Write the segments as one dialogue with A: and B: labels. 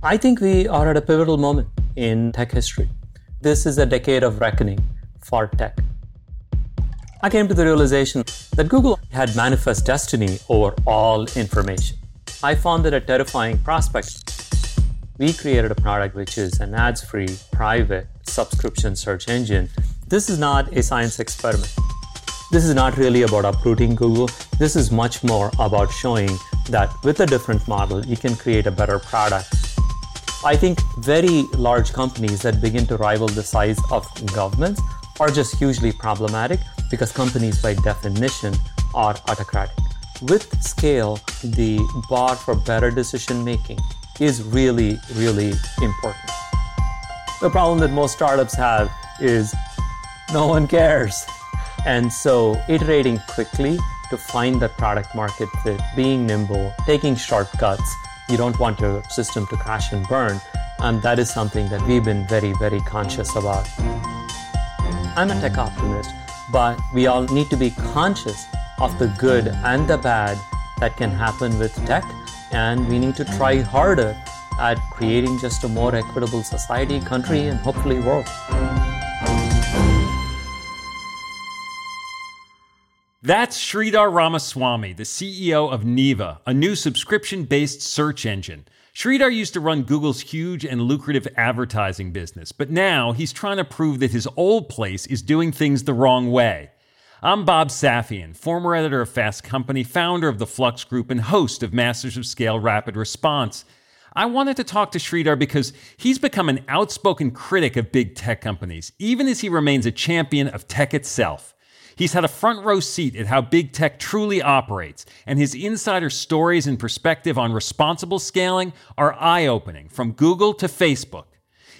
A: I think we are at a pivotal moment in tech history. This is a decade of reckoning for tech. I came to the realization that Google had manifest destiny over all information. I found that a terrifying prospect. We created a product which is an ads free, private subscription search engine. This is not a science experiment. This is not really about uprooting Google. This is much more about showing that with a different model, you can create a better product. I think very large companies that begin to rival the size of governments are just hugely problematic because companies, by definition, are autocratic. With scale, the bar for better decision making is really, really important. The problem that most startups have is no one cares. And so, iterating quickly to find that product market fit, being nimble, taking shortcuts, you don't want your system to crash and burn. And that is something that we've been very, very conscious about. I'm a tech optimist, but we all need to be conscious of the good and the bad that can happen with tech, and we need to try harder at creating just a more equitable society, country, and hopefully world.
B: That's Sridhar Ramaswamy, the CEO of Neeva, a new subscription based search engine. Sridhar used to run Google's huge and lucrative advertising business, but now he's trying to prove that his old place is doing things the wrong way. I'm Bob Safian, former editor of Fast Company, founder of the Flux Group, and host of Masters of Scale Rapid Response. I wanted to talk to Sridhar because he's become an outspoken critic of big tech companies, even as he remains a champion of tech itself. He's had a front row seat at how big tech truly operates, and his insider stories and perspective on responsible scaling are eye opening from Google to Facebook.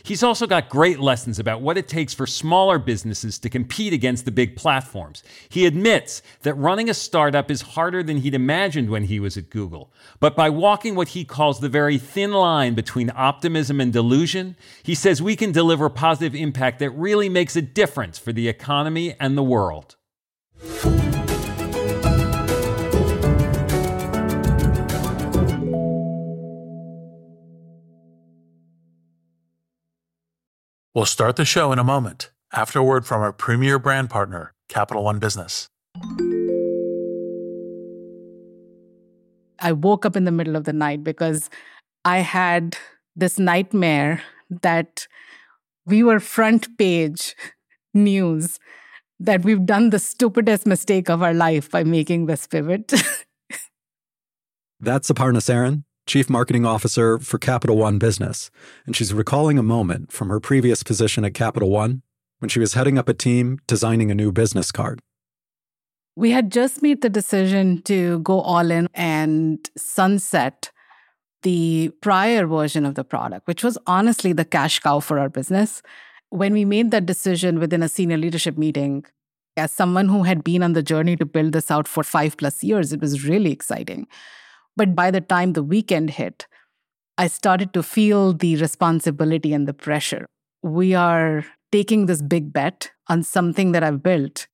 B: He's also got great lessons about what it takes for smaller businesses to compete against the big platforms. He admits that running a startup is harder than he'd imagined when he was at Google. But by walking what he calls the very thin line between optimism and delusion, he says we can deliver positive impact that really makes a difference for the economy and the world.
C: We'll start the show in a moment after a word from our premier brand partner, Capital One Business.
D: I woke up in the middle of the night because I had this nightmare that we were front page news that we've done the stupidest mistake of our life by making this pivot.
E: That's Aparna Saran, Chief Marketing Officer for Capital One Business, and she's recalling a moment from her previous position at Capital One when she was heading up a team designing a new business card.
D: We had just made the decision to go all in and sunset the prior version of the product, which was honestly the cash cow for our business when we made that decision within a senior leadership meeting, as someone who had been on the journey to build this out for five plus years, it was really exciting. But by the time the weekend hit, I started to feel the responsibility and the pressure. We are taking this big bet on something that I've built.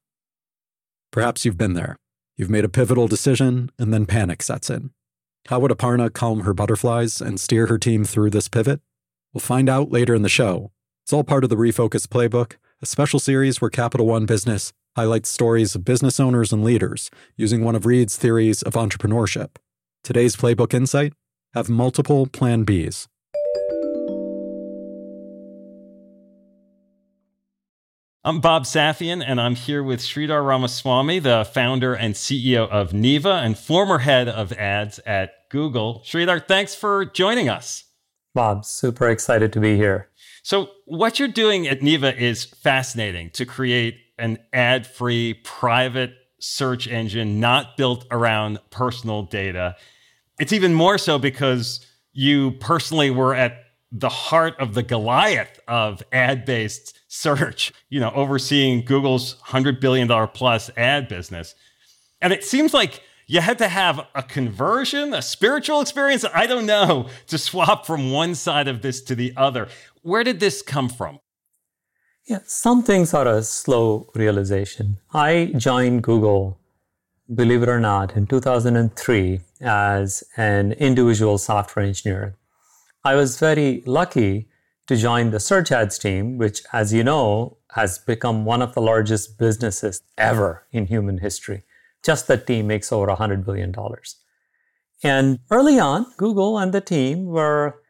E: Perhaps you've been there. You've made a pivotal decision, and then panic sets in. How would Aparna calm her butterflies and steer her team through this pivot? We'll find out later in the show it's all part of the Refocus Playbook, a special series where Capital One Business highlights stories of business owners and leaders using one of Reid's theories of entrepreneurship. Today's Playbook Insight have multiple Plan Bs.
B: I'm Bob Safian, and I'm here with Sridhar Ramaswamy, the founder and CEO of Neeva and former head of ads at Google. Sridhar, thanks for joining us.
A: Bob, super excited to be here.
B: So, what you're doing at Neeva is fascinating to create an ad free private search engine not built around personal data. It's even more so because you personally were at the heart of the Goliath of ad based search, you know, overseeing Google's $100 billion plus ad business. And it seems like you had to have a conversion, a spiritual experience, I don't know, to swap from one side of this to the other. Where did this come from?
A: Yeah, some things are a slow realization. I joined Google, believe it or not, in 2003 as an individual software engineer. I was very lucky to join the search ads team, which, as you know, has become one of the largest businesses ever in human history. Just that team makes over $100 billion. And early on, Google and the team were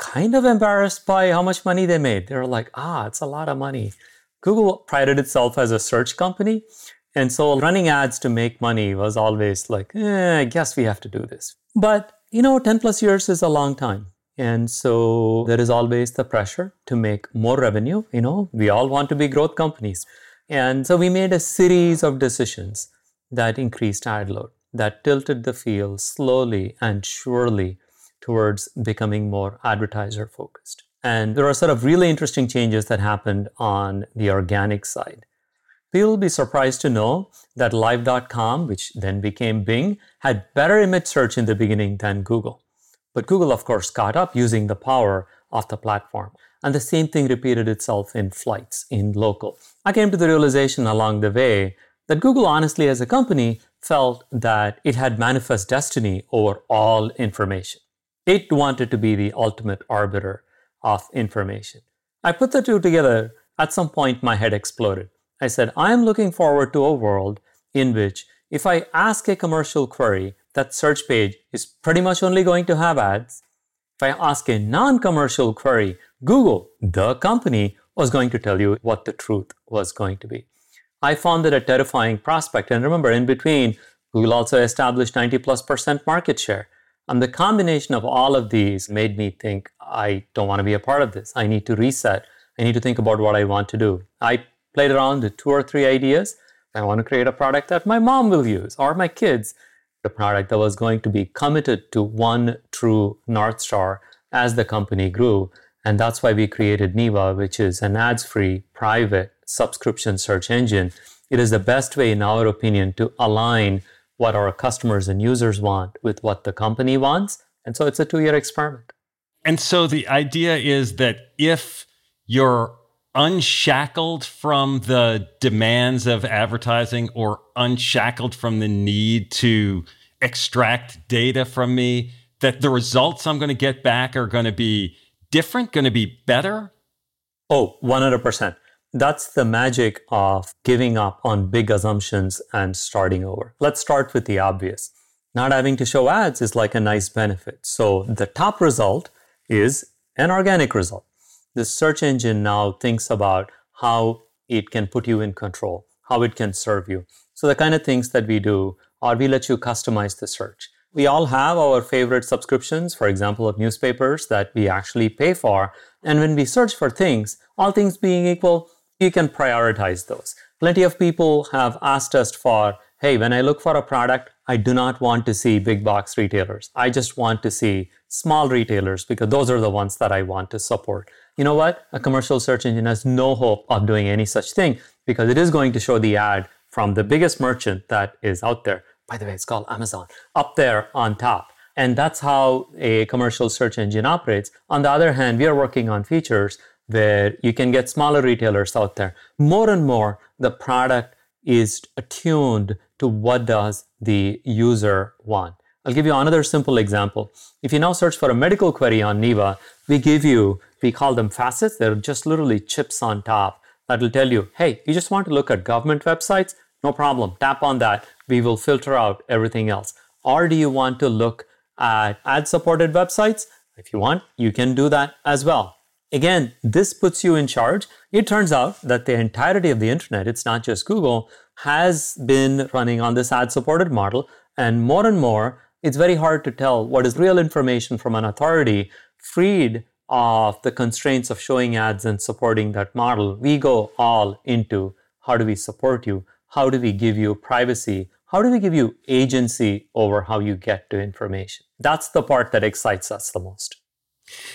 A: kind of embarrassed by how much money they made. They were like, ah, it's a lot of money. Google prided itself as a search company. And so running ads to make money was always like, eh, I guess we have to do this. But, you know, 10 plus years is a long time. And so there is always the pressure to make more revenue. You know, we all want to be growth companies. And so we made a series of decisions that increased ad load, that tilted the field slowly and surely towards becoming more advertiser focused. And there are sort of really interesting changes that happened on the organic side. You'll be surprised to know that Live.com, which then became Bing, had better image search in the beginning than Google. But Google, of course, caught up using the power of the platform. And the same thing repeated itself in flights, in local. I came to the realization along the way that Google, honestly, as a company, felt that it had manifest destiny over all information. It wanted to be the ultimate arbiter of information. I put the two together. At some point, my head exploded. I said, I am looking forward to a world in which if I ask a commercial query, that search page is pretty much only going to have ads. If I ask a non commercial query, Google, the company, was going to tell you what the truth was going to be. I found that a terrifying prospect. And remember, in between, Google also established 90 plus percent market share. And the combination of all of these made me think, I don't want to be a part of this. I need to reset. I need to think about what I want to do. I played around with two or three ideas. I want to create a product that my mom will use or my kids the product that was going to be committed to one true North Star as the company grew. And that's why we created Neeva, which is an ads free, private subscription search engine. It is the best way, in our opinion, to align what our customers and users want with what the company wants. And so it's a two year experiment.
B: And so the idea is that if you're unshackled from the demands of advertising or unshackled from the need to extract data from me, that the results I'm going to get back are going to be different, going to be better?
A: Oh, 100%. That's the magic of giving up on big assumptions and starting over. Let's start with the obvious. Not having to show ads is like a nice benefit. So the top result is an organic result the search engine now thinks about how it can put you in control, how it can serve you. So the kind of things that we do are we let you customize the search. We all have our favorite subscriptions, for example, of newspapers that we actually pay for. And when we search for things, all things being equal, you can prioritize those. Plenty of people have asked us for, hey, when I look for a product, I do not want to see big box retailers. I just want to see small retailers because those are the ones that I want to support you know what? A commercial search engine has no hope of doing any such thing because it is going to show the ad from the biggest merchant that is out there. By the way, it's called Amazon, up there on top. And that's how a commercial search engine operates. On the other hand, we are working on features where you can get smaller retailers out there. More and more, the product is attuned to what does the user want. I'll give you another simple example. If you now search for a medical query on Neeva, we give you, we call them facets. They're just literally chips on top that will tell you, hey, you just want to look at government websites? No problem. Tap on that. We will filter out everything else. Or do you want to look at ad supported websites? If you want, you can do that as well. Again, this puts you in charge. It turns out that the entirety of the internet, it's not just Google, has been running on this ad supported model. And more and more, it's very hard to tell what is real information from an authority freed of the constraints of showing ads and supporting that model. We go all into how do we support you? How do we give you privacy? How do we give you agency over how you get to information? That's the part that excites us the most.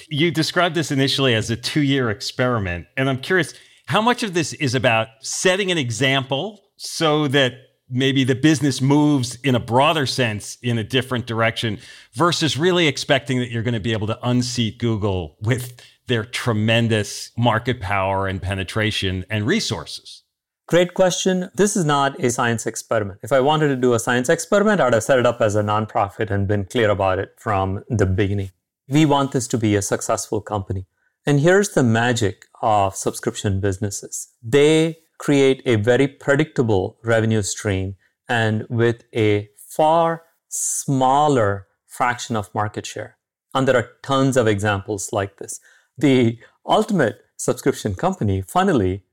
B: You described this initially as a two year experiment. And I'm curious, how much of this is about setting an example so that maybe the business moves in a broader sense in a different direction versus really expecting that you're going to be able to unseat Google with their tremendous market power and penetration and resources?
A: Great question. This is not a science experiment. If I wanted to do a science experiment, I'd have set it up as a nonprofit and been clear about it from the beginning. We want this to be a successful company. And here's the magic of subscription businesses they create a very predictable revenue stream and with a far smaller fraction of market share. And there are tons of examples like this. The ultimate subscription company, funnily,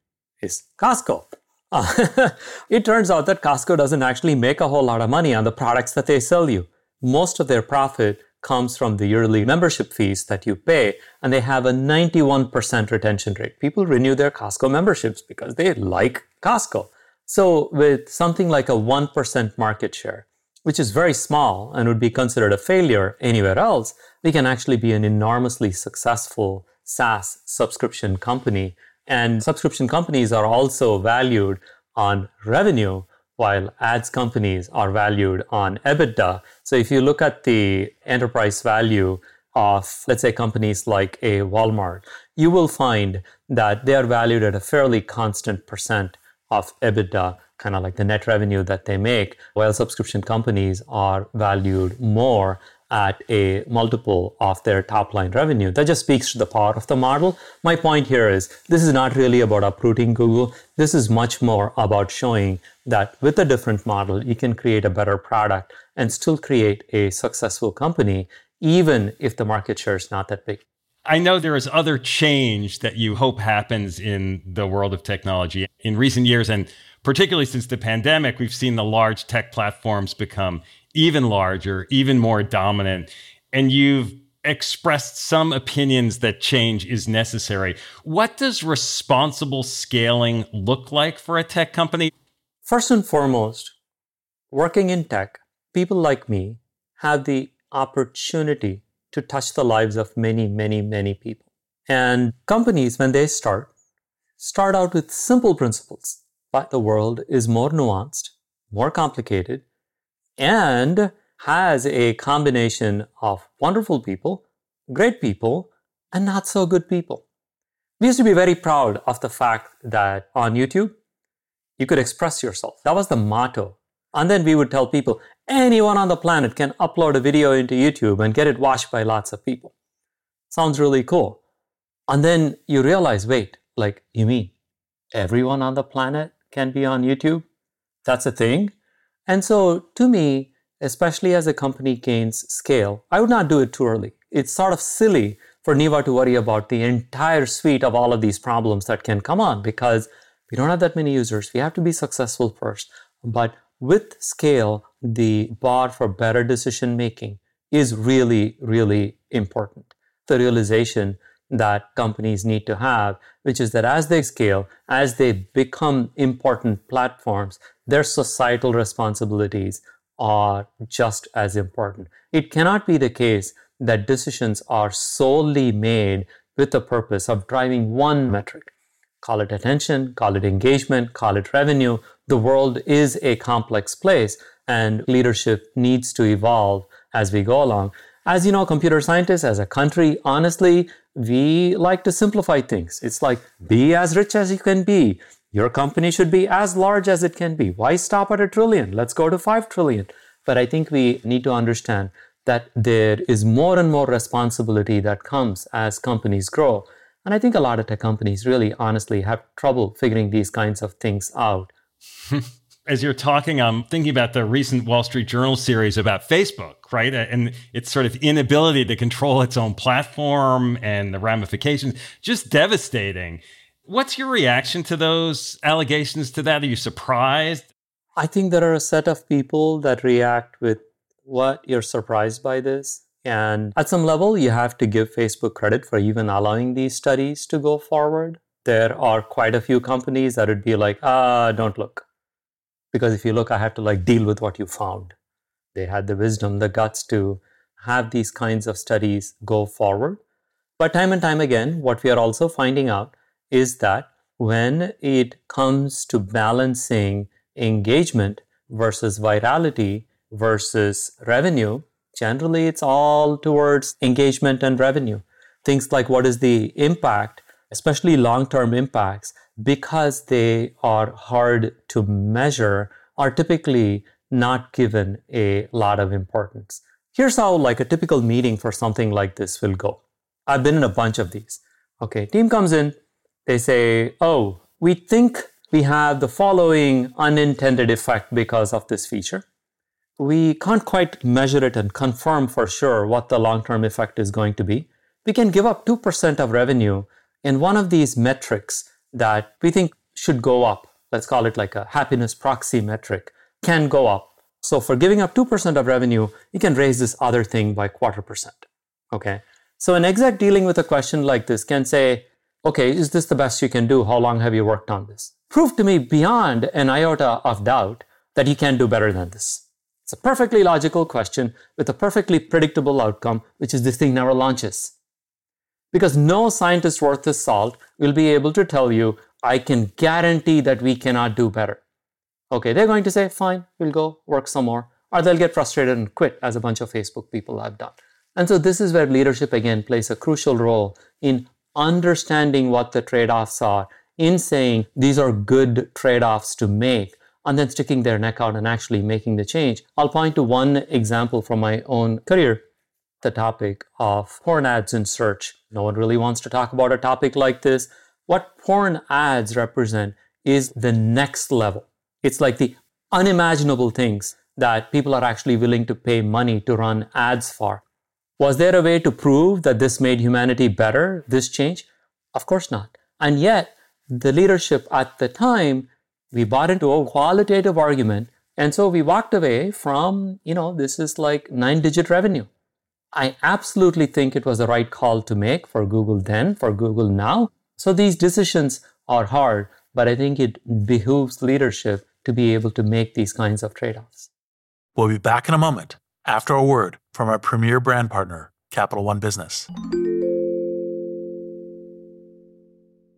A: is Costco. It turns out that Costco doesn't actually make a whole lot of money on the products that they sell you. Most of their profit comes from the yearly membership fees that you pay, and they have a 91% retention rate. People renew their Costco memberships because they like Costco. So, with something like a 1% market share, which is very small and would be considered a failure anywhere else, we can actually be an enormously successful SaaS subscription company. And subscription companies are also valued on revenue while ads companies are valued on EBITDA. So if you look at the enterprise value of, let's say, companies like a Walmart, you will find that they are valued at a fairly constant percent of EBITDA, kind of like the net revenue that they make, while subscription companies are valued more at a multiple of their top line revenue. That just speaks to the power of the model. My point here is this is not really about uprooting Google. This is much more about showing that with a different model, you can create a better product and still create a successful company, even if the market share is not that big.
B: I know there is other change that you hope happens in the world of technology in recent years. And particularly since the pandemic, we've seen the large tech platforms become even larger, even more dominant. And you've expressed some opinions that change is necessary. What does responsible scaling look like for a tech company?
A: First and foremost, working in tech, people like me have the opportunity to touch the lives of many, many, many people. And companies, when they start, start out with simple principles. But the world is more nuanced, more complicated, and has a combination of wonderful people, great people, and not so good people. We used to be very proud of the fact that on YouTube, you could express yourself. That was the motto. And then we would tell people anyone on the planet can upload a video into YouTube and get it watched by lots of people. Sounds really cool. And then you realize wait, like, you mean everyone on the planet can be on YouTube? That's a thing? And so, to me, especially as a company gains scale, I would not do it too early. It's sort of silly for Neeva to worry about the entire suite of all of these problems that can come on because we don't have that many users. We have to be successful first. But with scale, the bar for better decision making is really, really important. The realization that companies need to have, which is that as they scale, as they become important platforms, their societal responsibilities are just as important. It cannot be the case that decisions are solely made with the purpose of driving one metric. Call it attention, call it engagement, call it revenue. The world is a complex place and leadership needs to evolve as we go along. As you know, computer scientists, as a country, honestly, we like to simplify things. It's like be as rich as you can be. Your company should be as large as it can be. Why stop at a trillion? Let's go to 5 trillion. But I think we need to understand that there is more and more responsibility that comes as companies grow. And I think a lot of tech companies really honestly have trouble figuring these kinds of things out.
B: As you're talking, I'm thinking about the recent Wall Street Journal series about Facebook, right? And its sort of inability to control its own platform and the ramifications, just devastating. What's your reaction to those allegations to that? Are you surprised?
A: I think there are a set of people that react with what you're surprised by this. And at some level, you have to give Facebook credit for even allowing these studies to go forward. There are quite a few companies that would be like, ah, don't look. Because if you look, I have to like deal with what you found. They had the wisdom, the guts to have these kinds of studies go forward. But time and time again, what we are also finding out is that when it comes to balancing engagement versus virality versus revenue, generally it's all towards engagement and revenue. Things like what is the impact, especially long term impacts, because they are hard to measure, are typically not given a lot of importance. Here's how like a typical meeting for something like this will go. I've been in a bunch of these. Okay, team comes in, they say, "Oh, we think we have the following unintended effect because of this feature. We can't quite measure it and confirm for sure what the long-term effect is going to be. We can give up 2% of revenue in one of these metrics that we think should go up. Let's call it like a happiness proxy metric can go up. So for giving up 2% of revenue, you can raise this other thing by quarter percent. Okay. So an exec dealing with a question like this can say, okay, is this the best you can do? How long have you worked on this? Prove to me beyond an iota of doubt that you can do better than this. It's a perfectly logical question with a perfectly predictable outcome, which is this thing never launches. Because no scientist worth his salt will be able to tell you, I can guarantee that we cannot do better. Okay, they're going to say, fine, we'll go work some more. Or they'll get frustrated and quit, as a bunch of Facebook people have done. And so this is where leadership again plays a crucial role in understanding what the trade offs are, in saying these are good trade offs to make, and then sticking their neck out and actually making the change. I'll point to one example from my own career the topic of porn ads in search. No one really wants to talk about a topic like this. What porn ads represent is the next level it's like the unimaginable things that people are actually willing to pay money to run ads for. Was there a way to prove that this made humanity better, this change? Of course not. And yet, the leadership at the time, we bought into a qualitative argument. And so we walked away from, you know, this is like nine digit revenue. I absolutely think it was the right call to make for Google then, for Google now. So these decisions are hard, but I think it behooves leadership to be able to make these kinds of trade offs.
C: We'll be back in a moment after a word from our premier brand partner, Capital One Business.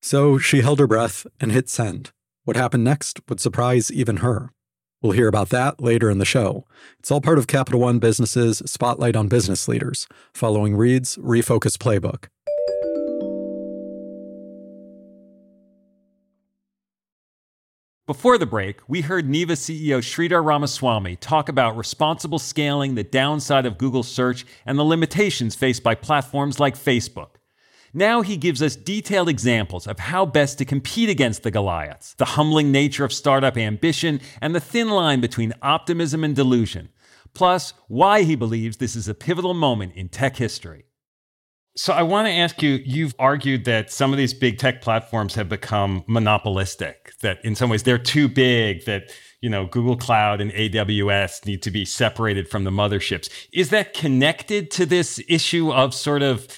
E: so she held her breath and hit send what happened next would surprise even her We'll hear about that later in the show. It's all part of Capital One Business's Spotlight on Business Leaders, following Reid's Refocus Playbook.
B: Before the break, we heard Neeva CEO Sridhar Ramaswamy talk about responsible scaling, the downside of Google search, and the limitations faced by platforms like Facebook. Now he gives us detailed examples of how best to compete against the Goliaths, the humbling nature of startup ambition, and the thin line between optimism and delusion. Plus, why he believes this is a pivotal moment in tech history. So I want to ask you you've argued that some of these big tech platforms have become monopolistic that in some ways they're too big that you know Google Cloud and AWS need to be separated from the motherships. Is that connected to this issue of sort of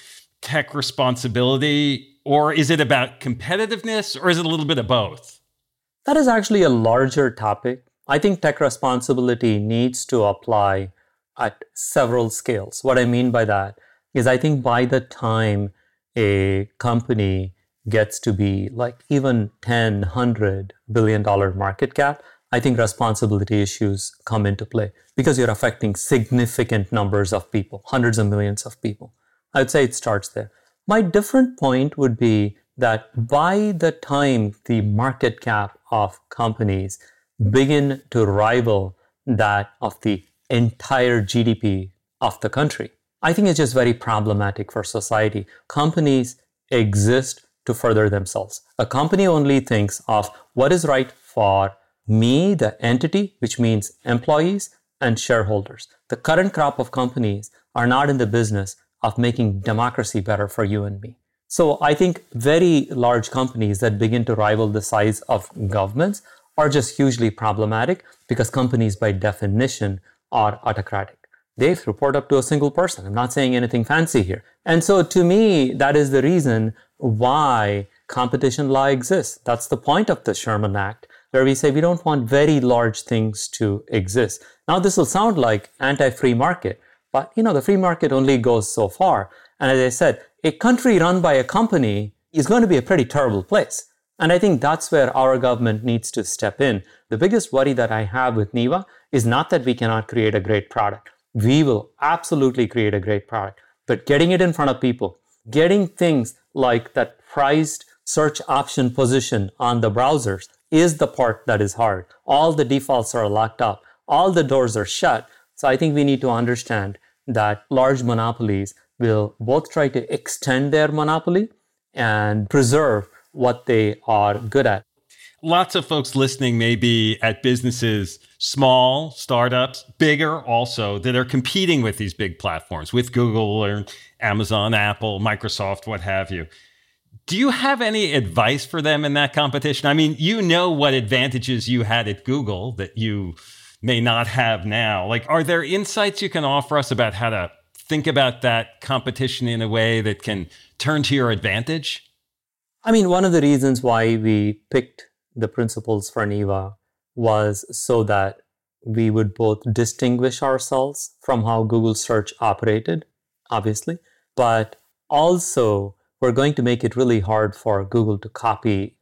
B: tech responsibility or is it about competitiveness or is it a little bit of both?
A: That is actually a larger topic. I think tech responsibility needs to apply at several scales. What I mean by that is I think by the time a company gets to be like even 10, 100 billion dollar market cap, I think responsibility issues come into play because you're affecting significant numbers of people, hundreds of millions of people. I would say it starts there. My different point would be that by the time the market cap of companies begin to rival that of the entire GDP of the country, I think it's just very problematic for society. Companies exist to further themselves. A company only thinks of what is right for me, the entity, which means employees and shareholders. The current crop of companies are not in the business of making democracy better for you and me. So I think very large companies that begin to rival the size of governments are just hugely problematic because companies by definition are autocratic. They report up to a single person. I'm not saying anything fancy here. And so to me, that is the reason why competition law exists. That's the point of the Sherman Act, where we say we don't want very large things to exist. Now, this will sound like anti-free market, but you know, the free market only goes so far. And as I said, a country run by a company is going to be a pretty terrible place. And I think that's where our government needs to step in. The biggest worry that I have with Neeva is not that we cannot create a great product. We will absolutely create a great product, but getting it in front of people, getting things like that priced search option position on the browsers is the part that is hard. All the defaults are locked up, all the doors are shut. So I think we need to understand that large monopolies will both try to extend their monopoly and preserve what they are good at.
B: Lots of folks listening may be at businesses, small startups, bigger also, that are competing with these big platforms, with Google or Amazon, Apple, Microsoft, what have you. Do you have any advice for them in that competition? I mean, you know what advantages you had at Google that you may not have now. Like, are there insights you can offer us about how to think about that competition in a way that can turn to your advantage?
A: I mean, one of the reasons why we picked the principles for Neeva was so that we would both distinguish ourselves from how Google search operated, obviously, but also we're going to make it really hard for Google to copy.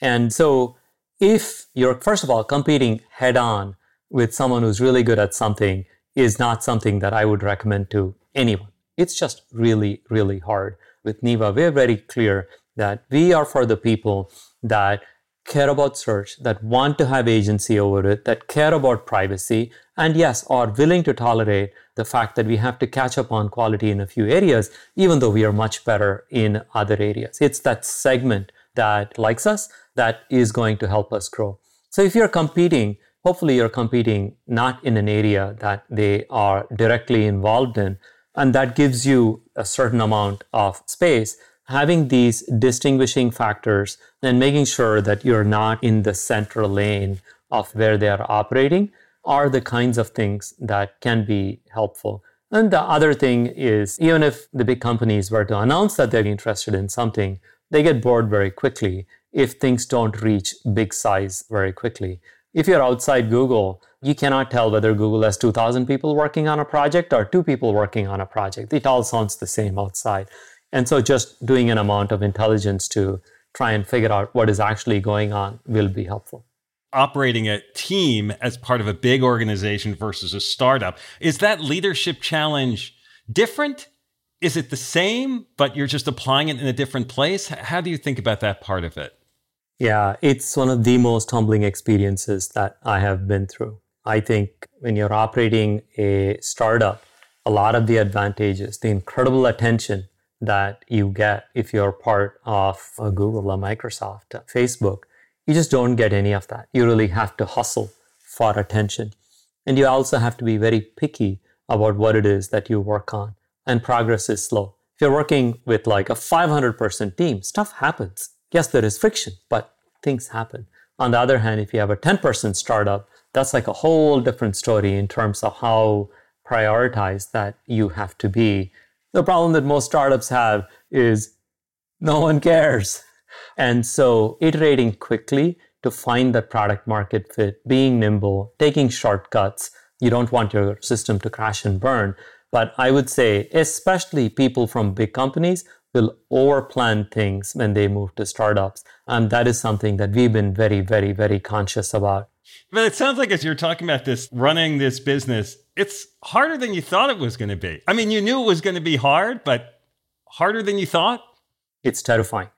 A: And so if you're, first of all, competing head on with someone who's really good at something is not something that I would recommend to anyone. It's just really, really hard. With Neeva, we're very clear that we are for the people that care about search, that want to have agency over it, that care about privacy, and yes, are willing to tolerate the fact that we have to catch up on quality in a few areas, even though we are much better in other areas. It's that segment that likes us that is going to help us grow. So if you're competing, hopefully you're competing not in an area that they are directly involved in, and that gives you a certain amount of space having these distinguishing factors and making sure that you're not in the central lane of where they are operating are the kinds of things that can be helpful. And the other thing is, even if the big companies were to announce that they're interested in something, they get bored very quickly if things don't reach big size very quickly. If you're outside Google, you cannot tell whether Google has 2,000 people working on a project or two people working on a project. It all sounds the same outside. And so just doing an amount of intelligence to try and figure out what is actually going on will be helpful.
B: Operating a team as part of a big organization versus a startup, is that leadership challenge different? Is it the same, but you're just applying it in a different place? How do you think about that part of it?
A: Yeah, it's one of the most humbling experiences that I have been through. I think when you're operating a startup, a lot of the advantages, the incredible attention that you get if you're part of a Google, a Microsoft, a Facebook. You just don't get any of that. You really have to hustle for attention. And you also have to be very picky about what it is that you work on. And progress is slow. If you're working with like a 500 person team, stuff happens. Yes, there is friction, but things happen. On the other hand, if you have a 10 person startup, that's like a whole different story in terms of how prioritized that you have to be the problem that most startups have is no one cares. And so iterating quickly to find that product market fit, being nimble, taking shortcuts. You don't want your system to crash and burn. But I would say, especially people from big companies will overplan things when they move to startups. And that is something that we've been very, very, very conscious about.
B: But it sounds like as you're talking about this, running this business, it's harder than you thought it was going to be. I mean, you knew it was going to be hard, but harder than you thought?
A: It's terrifying.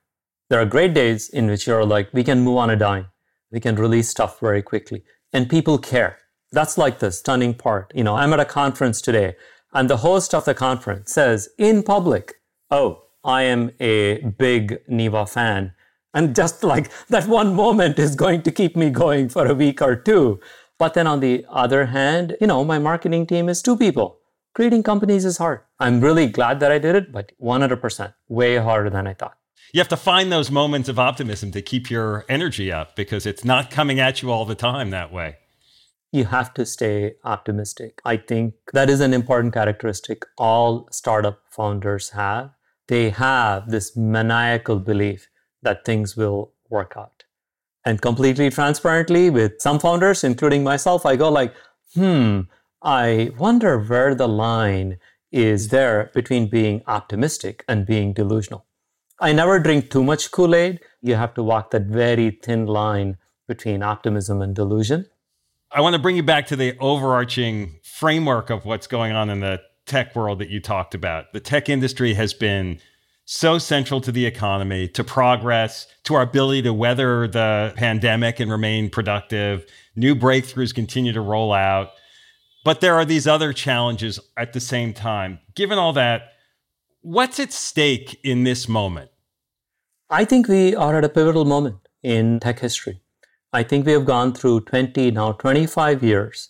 A: There are great days in which you're like, we can move on a dime. We can release stuff very quickly. And people care. That's like the stunning part. You know, I'm at a conference today and the host of the conference says in public, Oh, I am a big Neeva fan. And just like that one moment is going to keep me going for a week or two. But then on the other hand, you know, my marketing team is two people. Creating companies is hard. I'm really glad that I did it, but 100% way harder than I thought.
B: You have to find those moments of optimism to keep your energy up because it's not coming at you all the time that way
A: you have to stay optimistic. I think that is an important characteristic all startup founders have. They have this maniacal belief that things will work out. And completely transparently, with some founders, including myself, I go like, hmm, I wonder where the line is there between being optimistic and being delusional. I never drink too much Kool Aid. You have to walk that very thin line between optimism and delusion.
B: I want to bring you back to the overarching framework of what's going on in the tech world that you talked about. The tech industry has been so central to the economy, to progress, to our ability to weather the pandemic and remain productive. New breakthroughs continue to roll out. But there are these other challenges at the same time. Given all that, what's at stake in this moment?
A: I think we are at a pivotal moment in tech history. I think we have gone through 20, now 25 years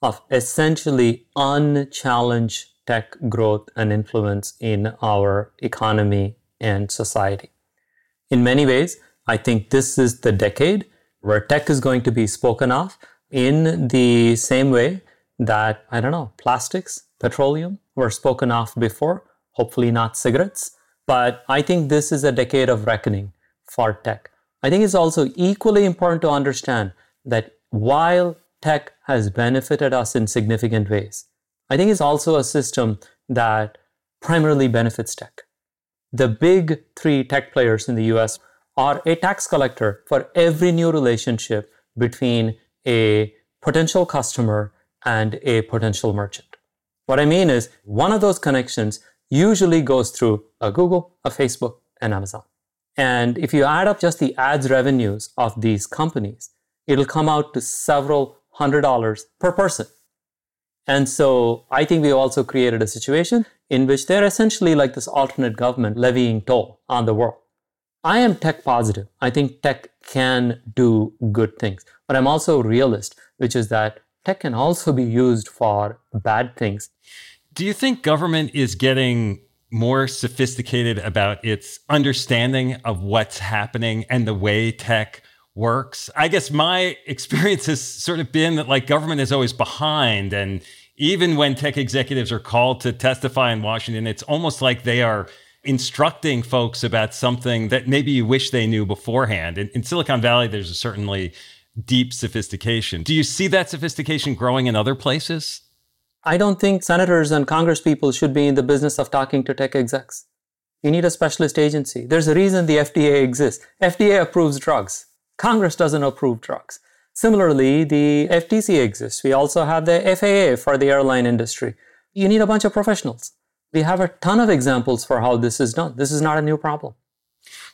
A: of essentially unchallenged tech growth and influence in our economy and society. In many ways, I think this is the decade where tech is going to be spoken of in the same way that, I don't know, plastics, petroleum were spoken of before, hopefully not cigarettes. But I think this is a decade of reckoning for tech. I think it's also equally important to understand that while tech has benefited us in significant ways, I think it's also a system that primarily benefits tech. The big three tech players in the US are a tax collector for every new relationship between a potential customer and a potential merchant. What I mean is, one of those connections usually goes through a Google, a Facebook, and Amazon. And if you add up just the ads revenues of these companies, it'll come out to several hundred dollars per person. And so I think we also created a situation in which they're essentially like this alternate government levying toll on the world. I am tech positive. I think tech can do good things. But I'm also a realist, which is that tech can also be used for bad things.
B: Do you think government is getting more sophisticated about its understanding of what's happening and the way tech works. I guess my experience has sort of been that like government is always behind and even when tech executives are called to testify in Washington, it's almost like they are instructing folks about something that maybe you wish they knew beforehand. In, in Silicon Valley, there's a certainly deep sophistication. Do you see that sophistication growing in other places?
A: I don't think senators and congresspeople should be in the business of talking to tech execs. You need a specialist agency. There's a reason the FDA exists. FDA approves drugs. Congress doesn't approve drugs. Similarly, the FTC exists. We also have the FAA for the airline industry. You need a bunch of professionals. We have a ton of examples for how this is done. This is not a new problem.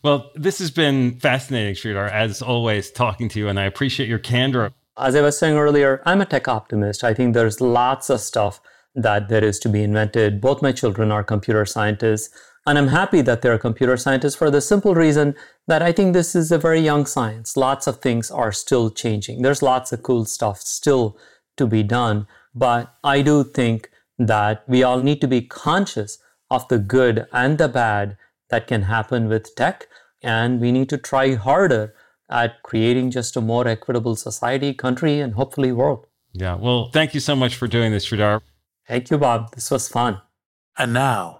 B: Well, this has been fascinating, Sridhar, as always, talking to you, and I appreciate your candor.
A: As I was saying earlier, I'm a tech optimist. I think there's lots of stuff that there is to be invented. Both my children are computer scientists, and I'm happy that they're computer scientists for the simple reason that I think this is a very young science. Lots of things are still changing. There's lots of cool stuff still to be done, but I do think that we all need to be conscious of the good and the bad that can happen with tech, and we need to try harder at creating just a more equitable society, country, and hopefully world.
B: Yeah. Well, thank you so much for doing this, Sridhar.
A: Thank you, Bob. This was fun.
C: And now,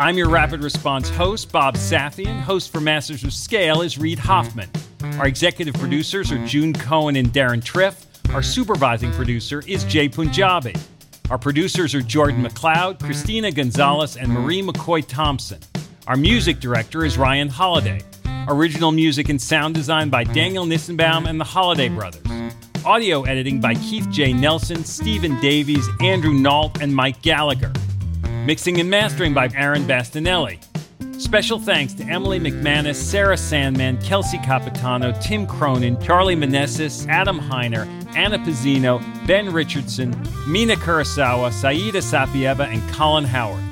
B: I'm your Rapid Response host, Bob Safian. Host for Masters of Scale is Reid Hoffman. Our executive producers are June Cohen and Deron Triff. Our supervising producer is Jay Punjabi. Our producers are Jordan McLeod, Christina Gonzalez, and Marie McCoy Thompson. Our music director is Ryan Holladay. Original music and sound design by Daniel Nissenbaum and the Holladay Brothers. Audio editing by Keith J. Nelson, Stephen Davies, Andrew Nault, and Mike Gallagher. Mixing and mastering by Aaron Bastinelli. Special thanks to Emily McManus, Sarah Sandman, Kelsey Capitano, Tim Cronin, Charlie Manessis, Adam Heiner, Anna Pizzino, Ben Richardson, Mina Kurosawa, Saida Sapieva, and Colin Howard.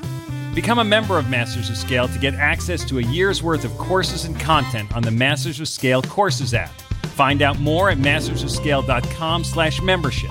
B: Become a member of Masters of Scale to get access to a year's worth of courses and content on the Masters of Scale Courses app. Find out more at mastersofscale.com slash membership.